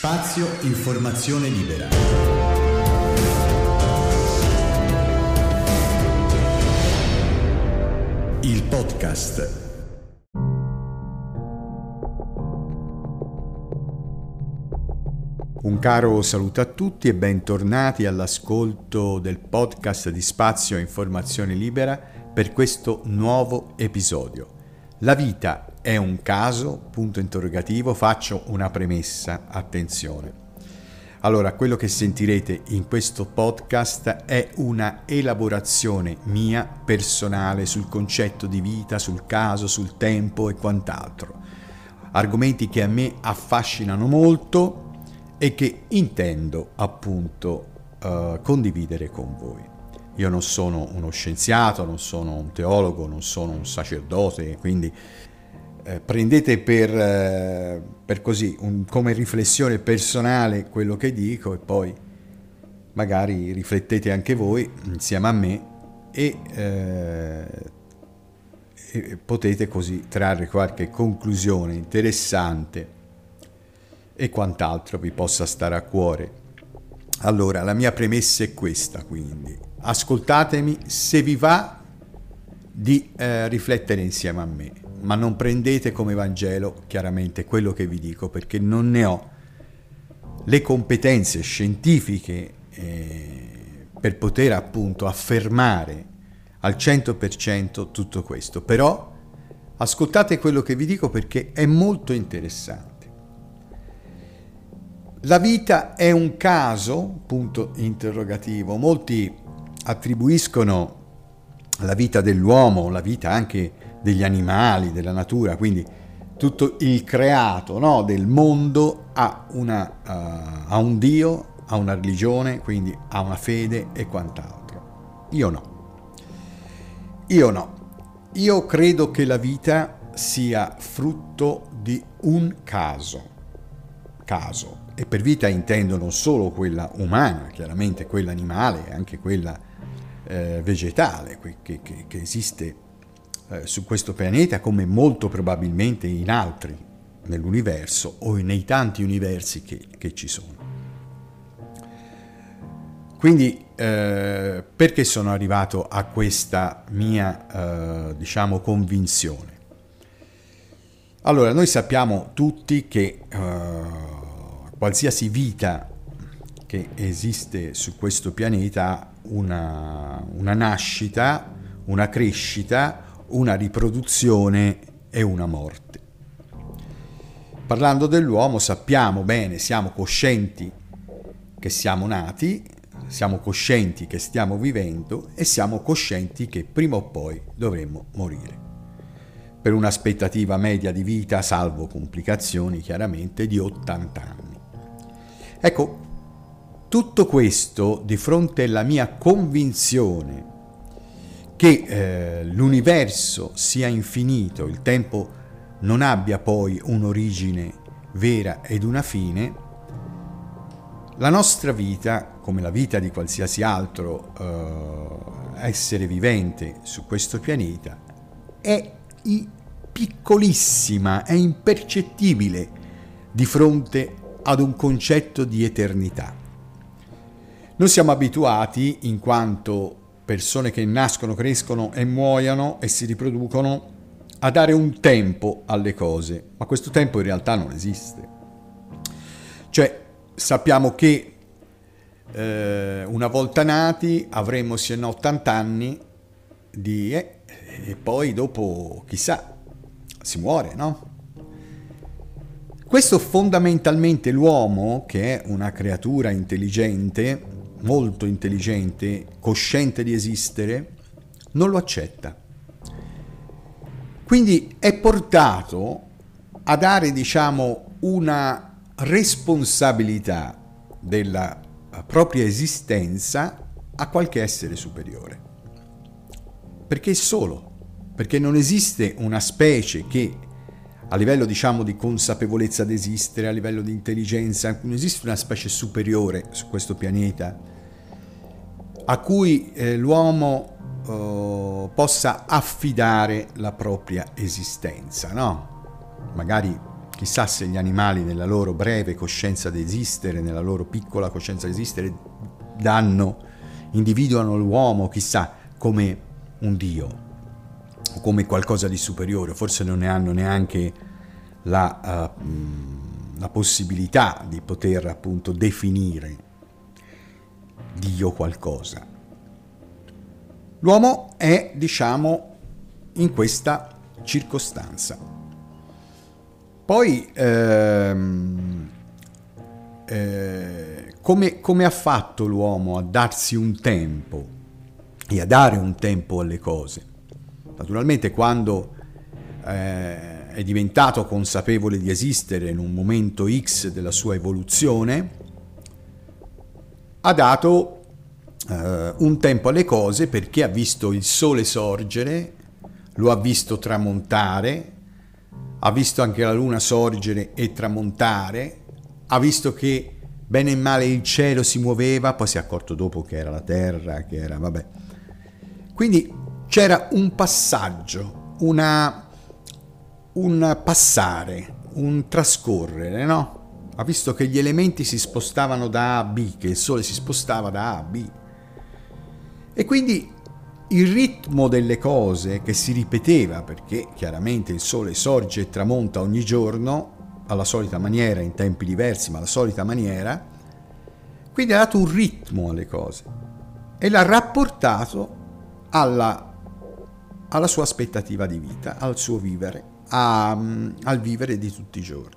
Spazio Informazione Libera. Il podcast. Un caro saluto a tutti e bentornati all'ascolto del podcast di Spazio Informazione Libera per questo nuovo episodio. La vita è un caso? Punto interrogativo. Faccio una premessa, attenzione. Allora, quello che sentirete in questo podcast è una elaborazione mia personale sul concetto di vita, sul caso, sul tempo e quant'altro. Argomenti che a me affascinano molto e che intendo appunto uh, condividere con voi. Io non sono uno scienziato, non sono un teologo, non sono un sacerdote, quindi eh, prendete per, eh, per così, un, come riflessione personale quello che dico e poi magari riflettete anche voi insieme a me e, eh, e potete così trarre qualche conclusione interessante e quant'altro vi possa stare a cuore. Allora, la mia premessa è questa, quindi ascoltatemi se vi va di eh, riflettere insieme a me, ma non prendete come Vangelo chiaramente quello che vi dico perché non ne ho le competenze scientifiche eh, per poter appunto affermare al 100% tutto questo, però ascoltate quello che vi dico perché è molto interessante. La vita è un caso? Punto interrogativo. Molti attribuiscono la vita dell'uomo, la vita anche degli animali, della natura, quindi tutto il creato no, del mondo a, una, uh, a un Dio, a una religione, quindi a una fede e quant'altro. Io no. Io no. Io credo che la vita sia frutto di un caso. Caso. E per vita intendo non solo quella umana, chiaramente quella animale, anche quella eh, vegetale che, che, che esiste eh, su questo pianeta come molto probabilmente in altri nell'universo o nei tanti universi che, che ci sono. Quindi eh, perché sono arrivato a questa mia, eh, diciamo, convinzione? Allora, noi sappiamo tutti che eh, qualsiasi vita che esiste su questo pianeta ha una, una nascita, una crescita, una riproduzione e una morte. Parlando dell'uomo sappiamo bene, siamo coscienti che siamo nati, siamo coscienti che stiamo vivendo e siamo coscienti che prima o poi dovremmo morire. Per un'aspettativa media di vita, salvo complicazioni chiaramente, di 80 anni. Ecco, tutto questo di fronte alla mia convinzione che eh, l'universo sia infinito, il tempo non abbia poi un'origine vera ed una fine, la nostra vita, come la vita di qualsiasi altro eh, essere vivente su questo pianeta, è piccolissima, è impercettibile di fronte ad un concetto di eternità. Noi siamo abituati, in quanto persone che nascono, crescono e muoiono e si riproducono, a dare un tempo alle cose, ma questo tempo in realtà non esiste. Cioè, sappiamo che eh, una volta nati avremo se no 80 anni di, eh, e poi dopo chissà, si muore, no? Questo fondamentalmente l'uomo, che è una creatura intelligente, molto intelligente, cosciente di esistere, non lo accetta. Quindi è portato a dare, diciamo, una responsabilità della propria esistenza a qualche essere superiore. Perché è solo, perché non esiste una specie che a livello diciamo di consapevolezza di esistere, a livello di intelligenza, non esiste una specie superiore su questo pianeta a cui eh, l'uomo eh, possa affidare la propria esistenza, no? Magari chissà se gli animali nella loro breve coscienza di esistere, nella loro piccola coscienza di esistere, danno, individuano l'uomo, chissà, come un Dio o come qualcosa di superiore, forse non ne hanno neanche la, uh, la possibilità di poter appunto definire Dio qualcosa. L'uomo è, diciamo, in questa circostanza. Poi, ehm, eh, come, come ha fatto l'uomo a darsi un tempo e a dare un tempo alle cose? Naturalmente quando eh, è diventato consapevole di esistere in un momento X della sua evoluzione, ha dato eh, un tempo alle cose perché ha visto il sole sorgere, lo ha visto tramontare, ha visto anche la luna sorgere e tramontare, ha visto che bene e male il cielo si muoveva, poi si è accorto dopo che era la terra, che era vabbè. Quindi c'era un passaggio, una, un passare, un trascorrere, no? Ha visto che gli elementi si spostavano da A a B, che il Sole si spostava da A a B. E quindi il ritmo delle cose che si ripeteva, perché chiaramente il Sole sorge e tramonta ogni giorno, alla solita maniera, in tempi diversi, ma alla solita maniera, quindi ha dato un ritmo alle cose e l'ha rapportato alla alla sua aspettativa di vita, al suo vivere, a, al vivere di tutti i giorni.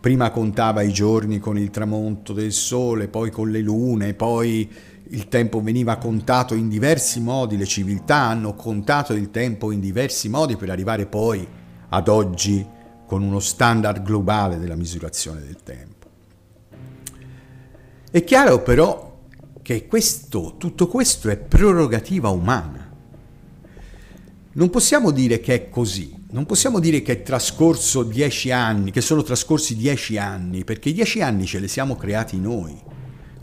Prima contava i giorni con il tramonto del sole, poi con le lune, poi il tempo veniva contato in diversi modi, le civiltà hanno contato il tempo in diversi modi per arrivare poi ad oggi con uno standard globale della misurazione del tempo. È chiaro però che questo, tutto questo è prerogativa umana non possiamo dire che è così, non possiamo dire che è trascorso dieci anni, che sono trascorsi dieci anni, perché i dieci anni ce li siamo creati noi,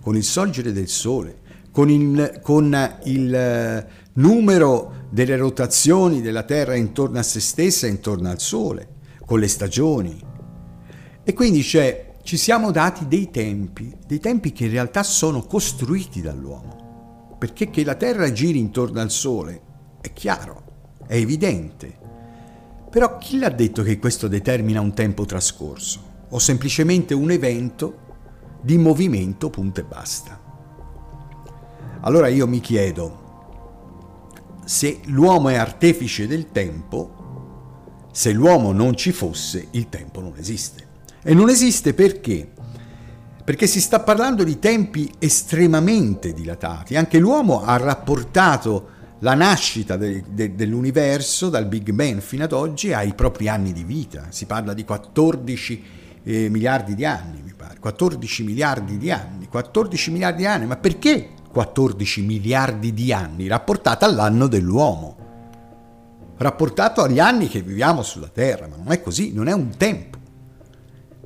con il sorgere del sole, con il, con il eh, numero delle rotazioni della Terra intorno a se stessa intorno al sole, con le stagioni. E quindi cioè, ci siamo dati dei tempi, dei tempi che in realtà sono costruiti dall'uomo, perché che la Terra giri intorno al sole è chiaro è evidente. Però chi l'ha detto che questo determina un tempo trascorso? O semplicemente un evento di movimento punto e basta? Allora io mi chiedo, se l'uomo è artefice del tempo, se l'uomo non ci fosse, il tempo non esiste. E non esiste perché? Perché si sta parlando di tempi estremamente dilatati. Anche l'uomo ha rapportato la nascita de, de, dell'universo dal Big Bang fino ad oggi ai propri anni di vita. Si parla di 14 eh, miliardi di anni, mi pare. 14 miliardi di anni. 14 miliardi di anni. Ma perché 14 miliardi di anni rapportato all'anno dell'uomo? Rapportato agli anni che viviamo sulla Terra, ma non è così, non è un tempo.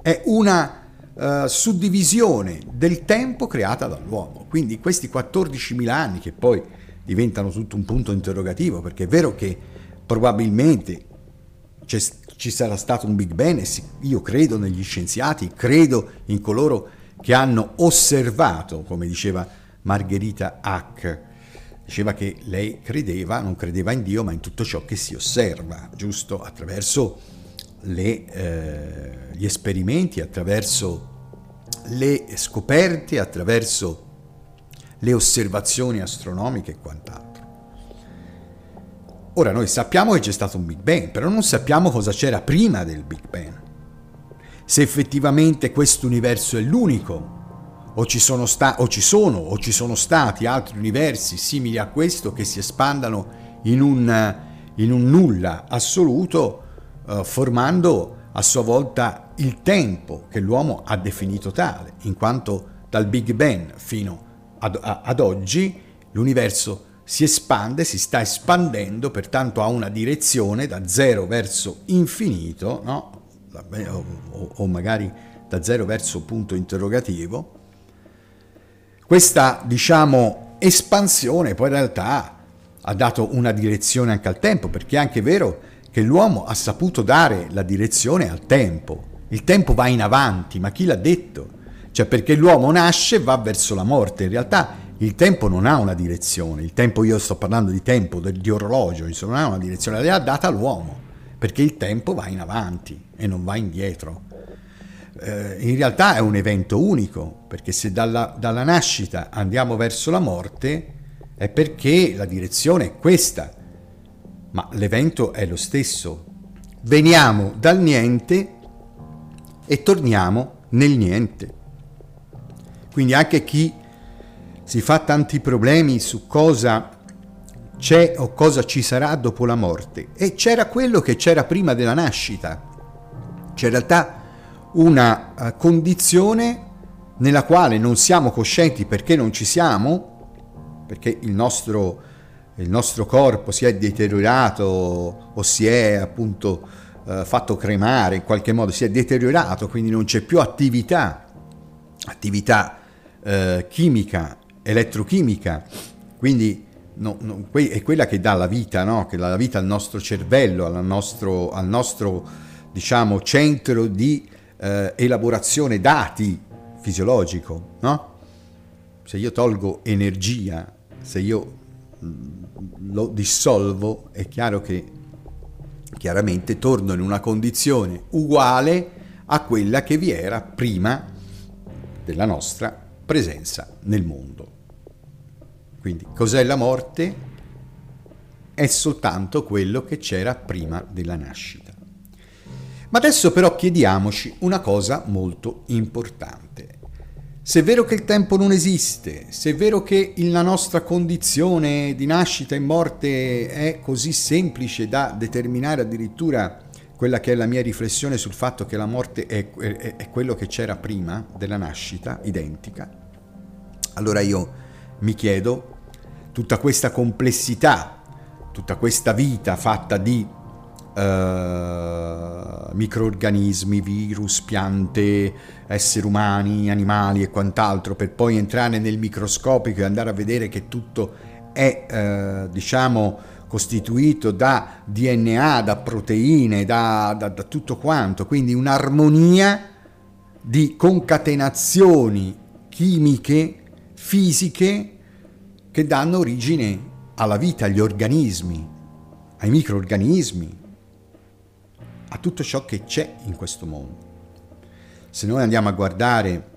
È una uh, suddivisione del tempo creata dall'uomo. Quindi questi 14.000 anni che poi diventano tutto un punto interrogativo, perché è vero che probabilmente ci sarà stato un Big Bang e io credo negli scienziati, credo in coloro che hanno osservato, come diceva Margherita Hack, diceva che lei credeva, non credeva in Dio, ma in tutto ciò che si osserva, giusto? Attraverso le, eh, gli esperimenti, attraverso le scoperte, attraverso le osservazioni astronomiche e quant'altro. Ora noi sappiamo che c'è stato un Big Bang, però non sappiamo cosa c'era prima del Big Bang. Se effettivamente questo universo è l'unico, o ci, sono sta- o ci sono o ci sono stati altri universi simili a questo che si espandano in un, in un nulla assoluto, eh, formando a sua volta il tempo che l'uomo ha definito tale, in quanto dal Big Bang fino ad, ad oggi l'universo si espande, si sta espandendo, pertanto ha una direzione da zero verso infinito, no? o, o magari da zero verso punto interrogativo. Questa, diciamo, espansione poi in realtà ha dato una direzione anche al tempo, perché è anche vero che l'uomo ha saputo dare la direzione al tempo. Il tempo va in avanti, ma chi l'ha detto? Cioè perché l'uomo nasce e va verso la morte, in realtà il tempo non ha una direzione, il tempo, io sto parlando di tempo, di orologio, non ha una direzione, l'ha data l'uomo, perché il tempo va in avanti e non va indietro. Eh, in realtà è un evento unico, perché se dalla, dalla nascita andiamo verso la morte è perché la direzione è questa, ma l'evento è lo stesso. Veniamo dal niente e torniamo nel niente. Quindi anche chi si fa tanti problemi su cosa c'è o cosa ci sarà dopo la morte. E c'era quello che c'era prima della nascita. C'è in realtà una uh, condizione nella quale non siamo coscienti perché non ci siamo, perché il nostro, il nostro corpo si è deteriorato o si è appunto uh, fatto cremare in qualche modo, si è deteriorato, quindi non c'è più attività, attività uh, chimica elettrochimica, quindi no, no, è quella che dà la vita, no? che dà la vita al nostro cervello, al nostro, al nostro diciamo, centro di eh, elaborazione dati fisiologico. Se io tolgo energia, se io mm, lo dissolvo, è chiaro che chiaramente torno in una condizione uguale a quella che vi era prima della nostra presenza nel mondo. Quindi cos'è la morte? È soltanto quello che c'era prima della nascita. Ma adesso però chiediamoci una cosa molto importante. Se è vero che il tempo non esiste, se è vero che la nostra condizione di nascita e morte è così semplice da determinare addirittura quella che è la mia riflessione sul fatto che la morte è, è, è quello che c'era prima della nascita, identica, allora io mi chiedo tutta questa complessità, tutta questa vita fatta di uh, microorganismi, virus, piante, esseri umani, animali e quant'altro, per poi entrare nel microscopico e andare a vedere che tutto è, uh, diciamo, costituito da DNA, da proteine, da, da, da tutto quanto, quindi un'armonia di concatenazioni chimiche, fisiche, che danno origine alla vita, agli organismi, ai microorganismi, a tutto ciò che c'è in questo mondo. Se noi andiamo a guardare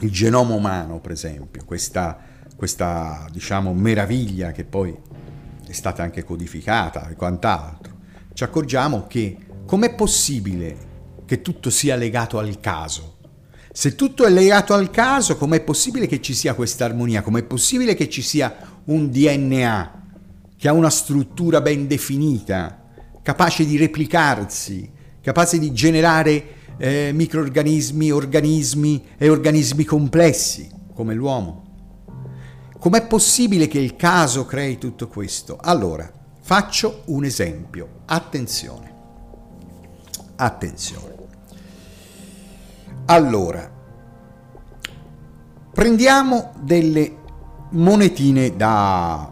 il genoma umano, per esempio, questa, questa diciamo, meraviglia che poi è stata anche codificata e quant'altro, ci accorgiamo che com'è possibile che tutto sia legato al caso? Se tutto è legato al caso, com'è possibile che ci sia questa armonia? Com'è possibile che ci sia un DNA che ha una struttura ben definita, capace di replicarsi, capace di generare eh, microorganismi, organismi e organismi complessi come l'uomo? Com'è possibile che il caso crei tutto questo? Allora, faccio un esempio. Attenzione. Attenzione. Allora, prendiamo delle monetine da,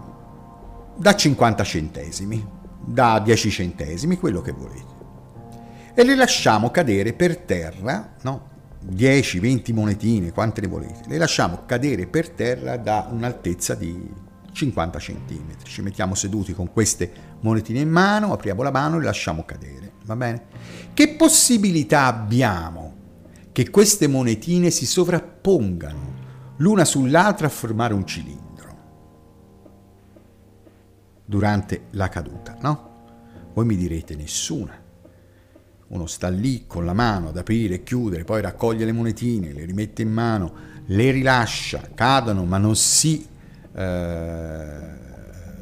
da 50 centesimi, da 10 centesimi, quello che volete, e le lasciamo cadere per terra, no? 10, 20 monetine, quante ne volete, le lasciamo cadere per terra da un'altezza di 50 centimetri. Ci mettiamo seduti con queste monetine in mano, apriamo la mano e le lasciamo cadere, va bene? Che possibilità abbiamo che queste monetine si sovrappongano l'una sull'altra a formare un cilindro durante la caduta, no? Voi mi direte nessuna. Uno sta lì con la mano ad aprire e chiudere, poi raccoglie le monetine, le rimette in mano, le rilascia, cadono, ma non si eh,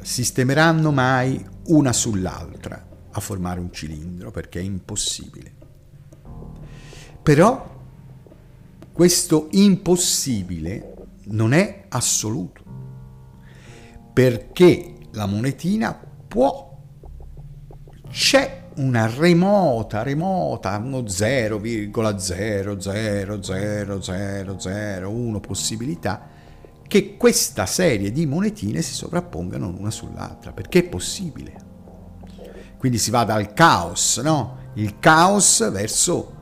sistemeranno mai una sull'altra a formare un cilindro perché è impossibile. Però questo impossibile non è assoluto, perché la monetina può, c'è una remota, remota, uno 0,0000001 possibilità che questa serie di monetine si sovrappongano l'una sull'altra, perché è possibile. quindi si va dal caos, no? Il caos verso,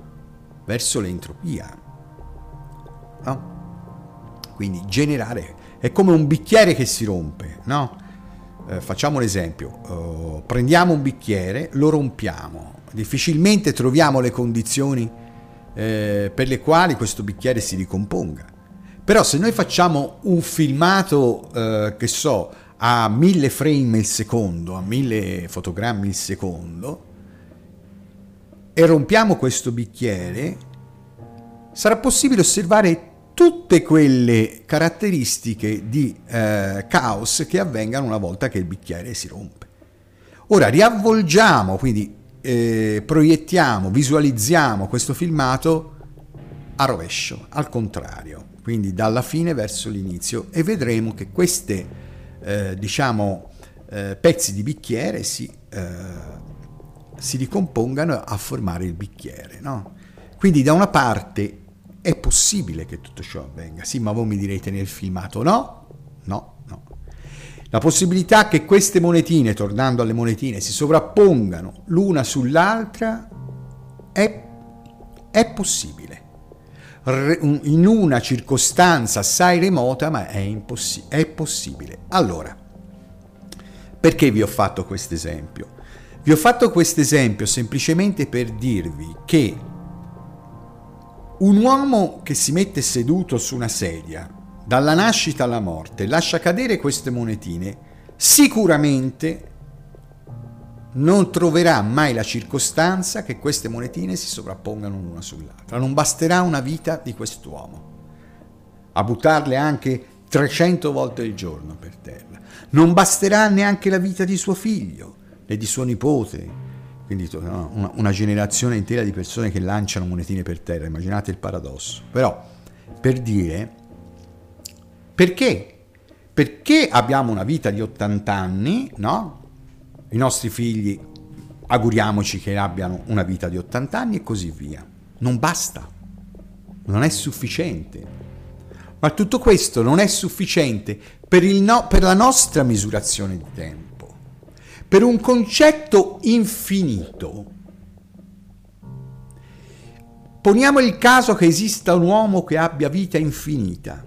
verso l'entropia. No? Quindi generare è come un bicchiere che si rompe, no? Eh, facciamo un esempio, uh, prendiamo un bicchiere, lo rompiamo, difficilmente troviamo le condizioni eh, per le quali questo bicchiere si ricomponga. Però se noi facciamo un filmato, eh, che so, a mille frame al secondo, a mille fotogrammi al secondo, e rompiamo questo bicchiere, sarà possibile osservare tutte quelle caratteristiche di eh, caos che avvengano una volta che il bicchiere si rompe. Ora riavvolgiamo, quindi eh, proiettiamo, visualizziamo questo filmato a rovescio, al contrario, quindi dalla fine verso l'inizio e vedremo che questi eh, diciamo, eh, pezzi di bicchiere si, eh, si, ricompongano a formare il bicchiere. No? Quindi da una parte è possibile che tutto ciò avvenga. Sì, ma voi mi direte nel filmato no, no, no. La possibilità che queste monetine, tornando alle monetine, si sovrappongano l'una sull'altra è, è possibile. In una circostanza assai remota, ma è, impossi- è possibile. Allora, perché vi ho fatto questo esempio? Vi ho fatto questo esempio semplicemente per dirvi che un uomo che si mette seduto su una sedia, dalla nascita alla morte, lascia cadere queste monetine, sicuramente non troverà mai la circostanza che queste monetine si sovrappongano l'una sull'altra. Non basterà una vita di quest'uomo a buttarle anche 300 volte al giorno per terra. Non basterà neanche la vita di suo figlio e di suo nipote quindi una, una, generazione intera di persone che lanciano monetine per terra, immaginate il paradosso. Però, per dire, perché? Perché abbiamo una vita di 80 anni, no? I nostri figli auguriamoci che abbiano una vita di 80 anni e così via. Non basta, non è sufficiente. Ma tutto questo non è sufficiente per, no, per la nostra misurazione di tempo per un concetto infinito. Poniamo il caso che esista un uomo che abbia vita infinita,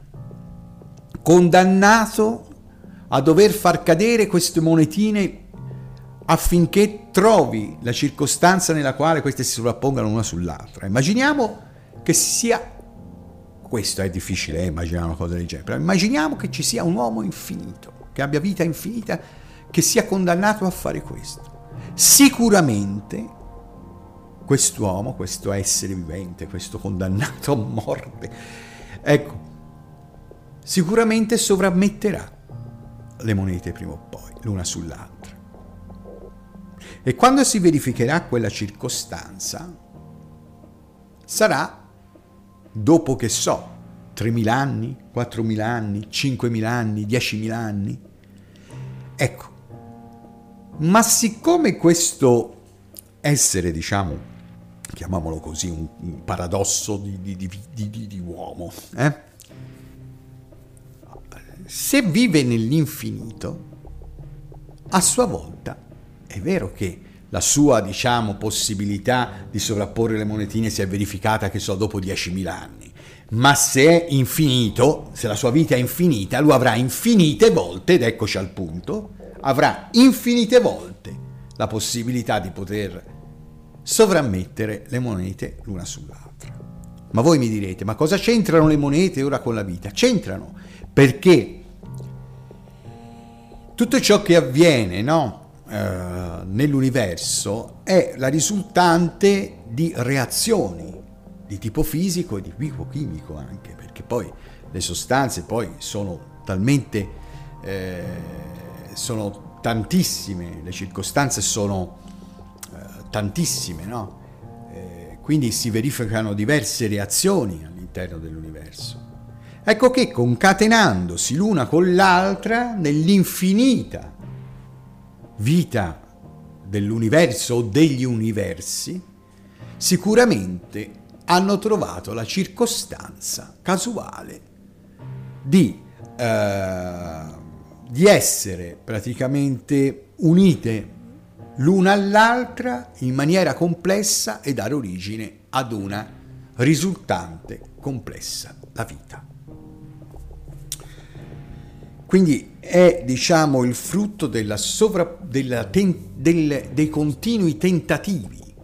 condannato a dover far cadere queste monetine affinché trovi la circostanza nella quale queste si sovrappongano una sull'altra. Immaginiamo che sia, questo è difficile eh, immaginare una cosa del genere, però immaginiamo che ci sia un uomo infinito, che abbia vita infinita che sia condannato a fare questo. Sicuramente quest'uomo, questo essere vivente, questo condannato a morte, ecco, sicuramente sovrammetterà le monete prima o poi, l'una sull'altra. E quando si verificherà quella circostanza, sarà dopo che so, 3.000 anni, 4.000 anni, 5.000 anni, 10.000 anni. Ecco, ma siccome questo essere, diciamo, chiamiamolo così, un, un paradosso di, di, di, di uomo, eh? se vive nell'infinito, a sua volta è vero che la sua, diciamo, possibilità di sovrapporre le monetine si è verificata, che so, dopo 10.000 anni. Ma se è infinito, se la sua vita è infinita, lo avrà infinite volte, ed eccoci al punto, avrà infinite volte la possibilità di poter sovrammettere le monete l'una sull'altra. Ma voi mi direte, ma cosa c'entrano le monete ora con la vita? C'entrano perché tutto ciò che avviene no, eh, nell'universo è la risultante di reazioni di tipo fisico e di tipo chimico anche, perché poi le sostanze poi sono talmente... Eh, sono tantissime, le circostanze sono eh, tantissime, no? eh, quindi si verificano diverse reazioni all'interno dell'universo. Ecco che concatenandosi l'una con l'altra nell'infinita vita dell'universo o degli universi, sicuramente hanno trovato la circostanza casuale di eh, di essere praticamente unite l'una all'altra in maniera complessa e dare origine ad una risultante complessa, la vita. Quindi è diciamo il frutto della sovra, della ten, del, dei continui tentativi,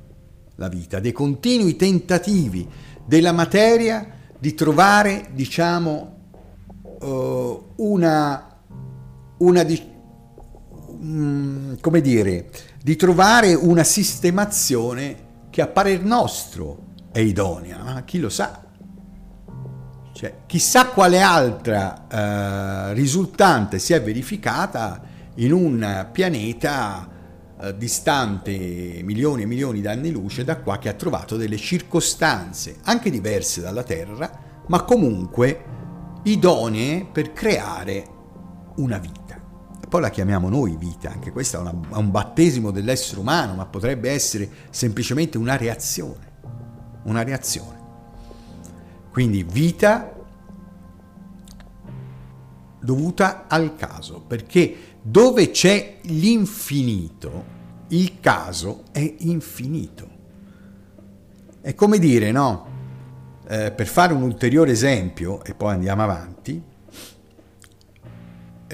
la vita, dei continui tentativi della materia di trovare diciamo uh, una, una di, um, come dire, di trovare una sistemazione che a parer nostro è idonea, ma chi lo sa? Cioè, chissà quale altra eh, risultante si è verificata in un pianeta eh, distante milioni e milioni di anni luce da qua che ha trovato delle circostanze anche diverse dalla Terra, ma comunque idonee per creare una vita. Poi la chiamiamo noi vita, anche questo è un battesimo dell'essere umano, ma potrebbe essere semplicemente una reazione. Una reazione. Quindi vita dovuta al caso, perché dove c'è l'infinito, il caso è infinito. È come dire, no? Eh, per fare un ulteriore esempio, e poi andiamo avanti,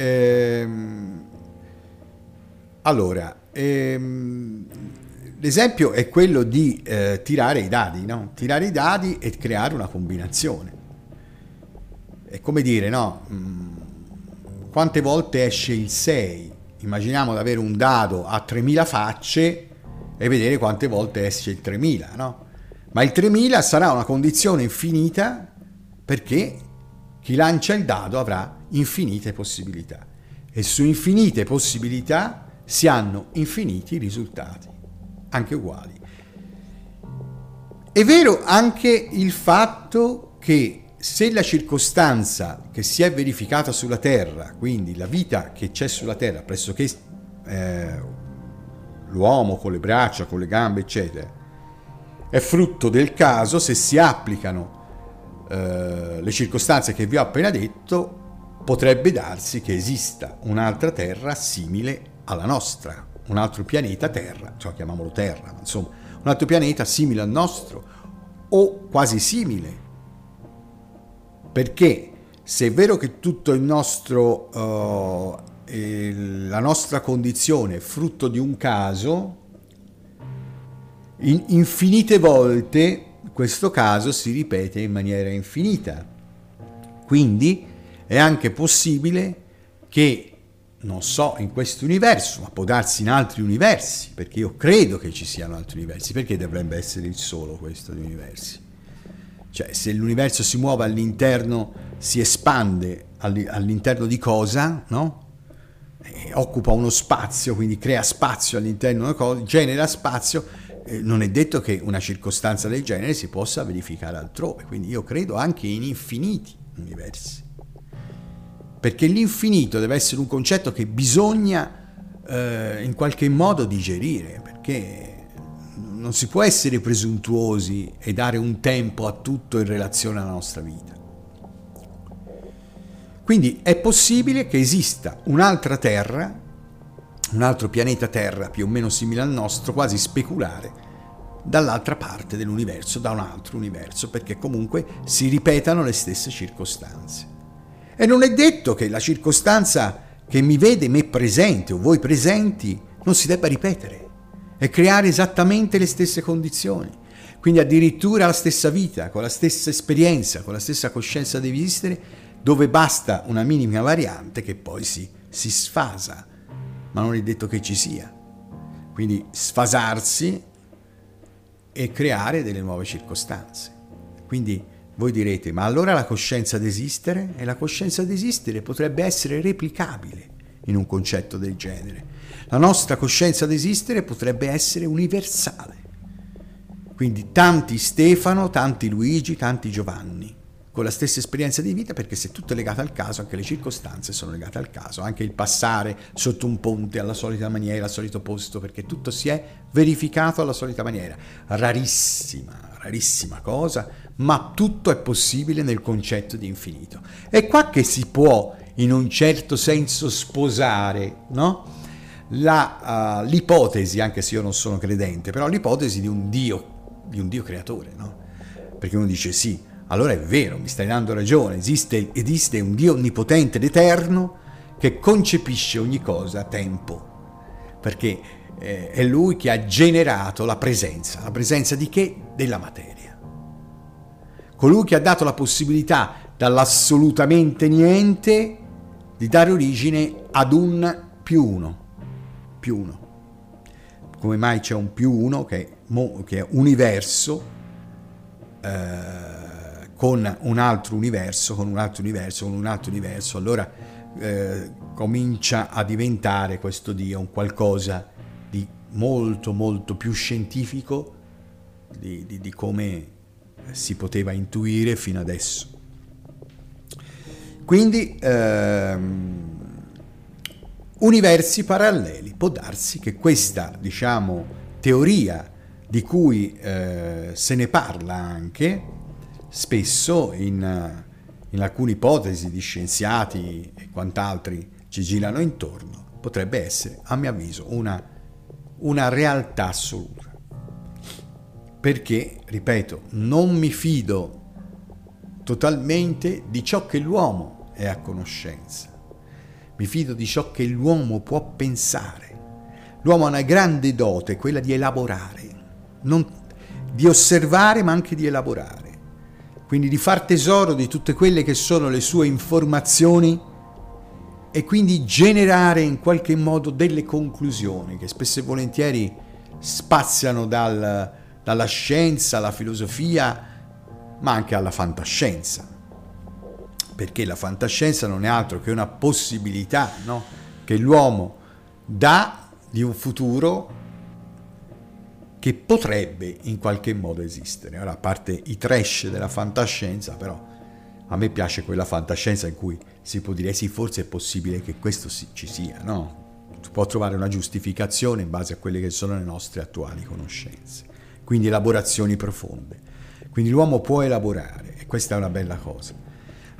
ehm, allora, ehm, L'esempio è quello di eh, tirare i dadi, no? Tirare i dadi e creare una combinazione. È come dire, no? Mm, quante volte esce il 6? Immaginiamo di avere un dado a 3000 facce e vedere quante volte esce il 3000, no? Ma il 3000 sarà una condizione infinita perché chi lancia il dado avrà infinite possibilità e su infinite possibilità si hanno infiniti risultati anche uguali. È vero anche il fatto che se la circostanza che si è verificata sulla Terra, quindi la vita che c'è sulla Terra, pressoché eh, l'uomo con le braccia, con le gambe, eccetera, è frutto del caso, se si applicano eh, le circostanze che vi ho appena detto, potrebbe darsi che esista un'altra Terra simile alla nostra, un altro pianeta Terra, cioè chiamiamolo Terra, ma insomma, un altro pianeta simile al nostro o quasi simile. Perché se è vero che tutto il nostro, uh, il, la nostra condizione è frutto di un caso, in, infinite volte questo caso si ripete in maniera infinita. Quindi è anche possibile che non so in questo universo, ma può darsi in altri universi, perché io credo che ci siano altri universi, perché dovrebbe essere il solo questo di universi? Cioè, se l'universo si muove all'interno, si espande all'interno di cosa, no? E occupa uno spazio, quindi crea spazio all'interno di una cosa, genera spazio, eh, non è detto che una circostanza del genere si possa verificare altrove, quindi io credo anche in infiniti universi perché l'infinito deve essere un concetto che bisogna eh, in qualche modo digerire, perché non si può essere presuntuosi e dare un tempo a tutto in relazione alla nostra vita. Quindi è possibile che esista un'altra Terra, un altro pianeta Terra più o meno simile al nostro, quasi speculare, dall'altra parte dell'universo, da un altro universo, perché comunque si ripetano le stesse circostanze. E non è detto che la circostanza che mi vede me presente o voi presenti non si debba ripetere e creare esattamente le stesse condizioni. Quindi addirittura la stessa vita, con la stessa esperienza, con la stessa coscienza di esistere, dove basta una minima variante che poi si, si sfasa, ma non è detto che ci sia. Quindi sfasarsi e creare delle nuove circostanze. Quindi voi direte, ma allora la coscienza d'esistere? E la coscienza d'esistere potrebbe essere replicabile in un concetto del genere. La nostra coscienza d'esistere potrebbe essere universale. Quindi tanti Stefano, tanti Luigi, tanti Giovanni, con la stessa esperienza di vita, perché se tutto è legato al caso, anche le circostanze sono legate al caso, anche il passare sotto un ponte alla solita maniera, al solito posto, perché tutto si è verificato alla solita maniera. Rarissima, rarissima cosa, ma tutto è possibile nel concetto di infinito. È qua che si può in un certo senso sposare, no? la, uh, l'ipotesi, anche se io non sono credente, però l'ipotesi di un Dio, di un Dio creatore, no? Perché uno dice sì, allora è vero, mi stai dando ragione, esiste, esiste un Dio onnipotente ed eterno che concepisce ogni cosa a tempo, perché eh, è Lui che ha generato la presenza, la presenza di che? Della materia. Colui che ha dato la possibilità dall'assolutamente niente di dare origine ad un più uno, più uno. Come mai c'è un più uno che, che è universo eh, con un altro universo, con un altro universo, con un altro universo, allora eh, comincia a diventare questo Dio un qualcosa di molto molto più scientifico di, di, di come si poteva intuire fino adesso. Quindi ehm, universi paralleli, può darsi che questa, diciamo, teoria di cui eh, se ne parla anche spesso in, in alcune ipotesi di scienziati e quant'altri ci girano intorno, potrebbe essere, a mio avviso, una, una realtà assoluta. Perché, ripeto, non mi fido totalmente di ciò che l'uomo è a conoscenza. Mi fido di ciò che l'uomo può pensare. L'uomo ha una grande dote, quella di elaborare, non, di osservare ma anche di elaborare. Quindi di far tesoro di tutte quelle che sono le sue informazioni e quindi generare in qualche modo delle conclusioni che spesso e volentieri spaziano dal, dalla scienza alla filosofia, ma anche alla fantascienza perché la fantascienza non è altro che una possibilità no? che l'uomo dà di un futuro che potrebbe in qualche modo esistere. Ora, a parte i trash della fantascienza, però a me piace quella fantascienza in cui si può dire sì, forse è possibile che questo ci sia, no? Si può trovare una giustificazione in base a quelle che sono le nostre attuali conoscenze. Quindi elaborazioni profonde. Quindi l'uomo può elaborare e questa è una bella cosa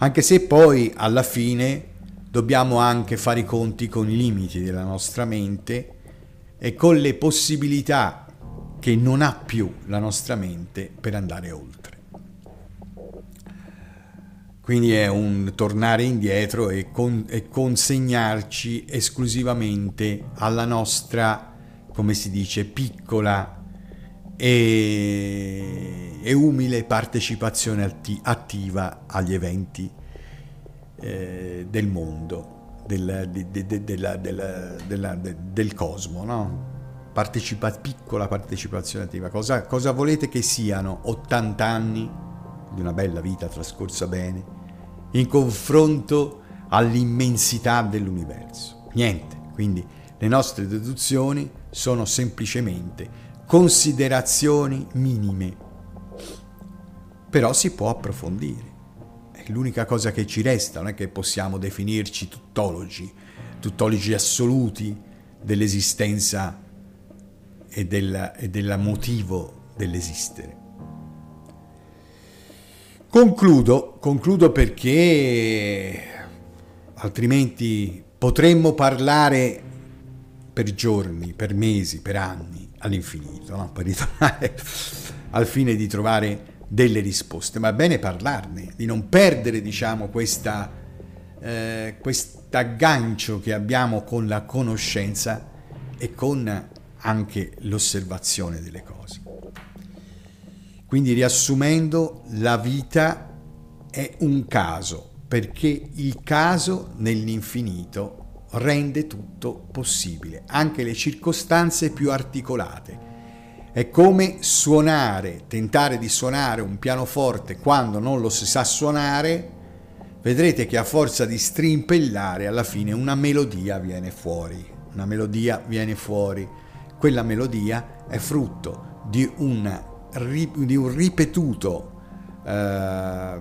anche se poi alla fine dobbiamo anche fare i conti con i limiti della nostra mente e con le possibilità che non ha più la nostra mente per andare oltre. Quindi è un tornare indietro e, con, e consegnarci esclusivamente alla nostra, come si dice, piccola e, e umile partecipazione atti, attiva agli eventi eh, del mondo, del, de, de, de, del cosmo, no? Partecipa, piccola partecipazione attiva. Cosa, cosa volete che siano 80 anni di una bella vita trascorsa bene in confronto all'immensità dell'universo? Niente. Quindi le nostre deduzioni sono semplicemente considerazioni minime, però si può approfondire. È l'unica cosa che ci resta, non è che possiamo definirci tuttologi, tuttologi assoluti dell'esistenza e del, e del motivo dell'esistere. Concludo, concludo perché altrimenti potremmo parlare per giorni, per mesi, per anni all'infinito, no? per ritornare al fine di trovare delle risposte, ma è bene parlarne, di non perdere diciamo questa, eh, aggancio che abbiamo con la conoscenza e con anche l'osservazione delle cose. Quindi riassumendo, la vita è un caso, perché il caso nell'infinito rende tutto possibile, anche le circostanze più articolate. È come suonare, tentare di suonare un pianoforte quando non lo si sa suonare, vedrete che a forza di strimpellare alla fine una melodia viene fuori, una melodia viene fuori. Quella melodia è frutto di un, di un ripetuto eh,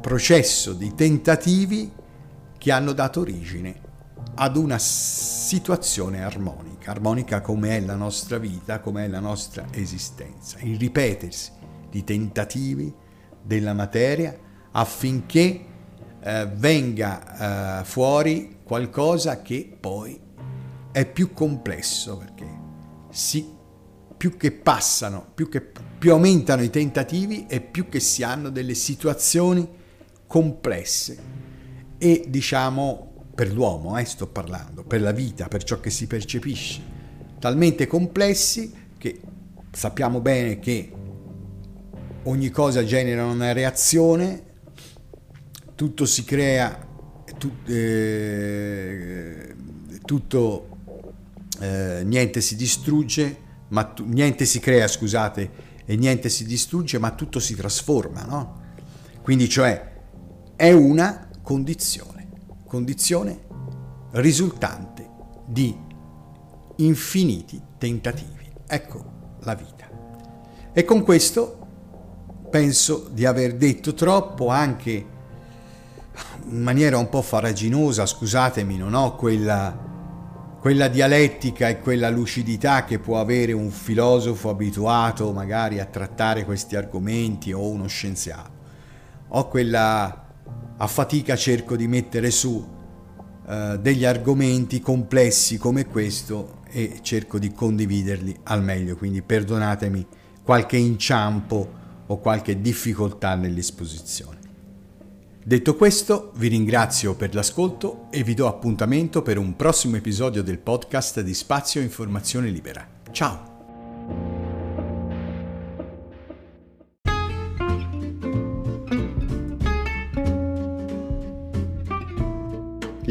processo di tentativi che hanno dato origine ad una situazione armonica, armonica come è la nostra vita, come è la nostra esistenza, il ripetersi di tentativi della materia affinché eh, venga eh, fuori qualcosa che poi è più complesso perché si, più che passano, più che più aumentano i tentativi e più che si hanno delle situazioni complesse e diciamo per l'uomo, eh, sto parlando, per la vita, per ciò che si percepisce, talmente complessi che sappiamo bene che ogni cosa genera una reazione, tutto si crea, tu, eh, tutto, eh, niente si distrugge, ma tu, niente si crea, scusate, e niente si distrugge, ma tutto si trasforma, no? Quindi, cioè, è una condizione, condizione risultante di infiniti tentativi. Ecco la vita. E con questo penso di aver detto troppo anche in maniera un po' faraginosa, scusatemi, non ho quella, quella dialettica e quella lucidità che può avere un filosofo abituato magari a trattare questi argomenti o uno scienziato. Ho quella, a fatica cerco di mettere su uh, degli argomenti complessi come questo e cerco di condividerli al meglio, quindi perdonatemi qualche inciampo o qualche difficoltà nell'esposizione. Detto questo, vi ringrazio per l'ascolto e vi do appuntamento per un prossimo episodio del podcast di Spazio Informazione Libera. Ciao!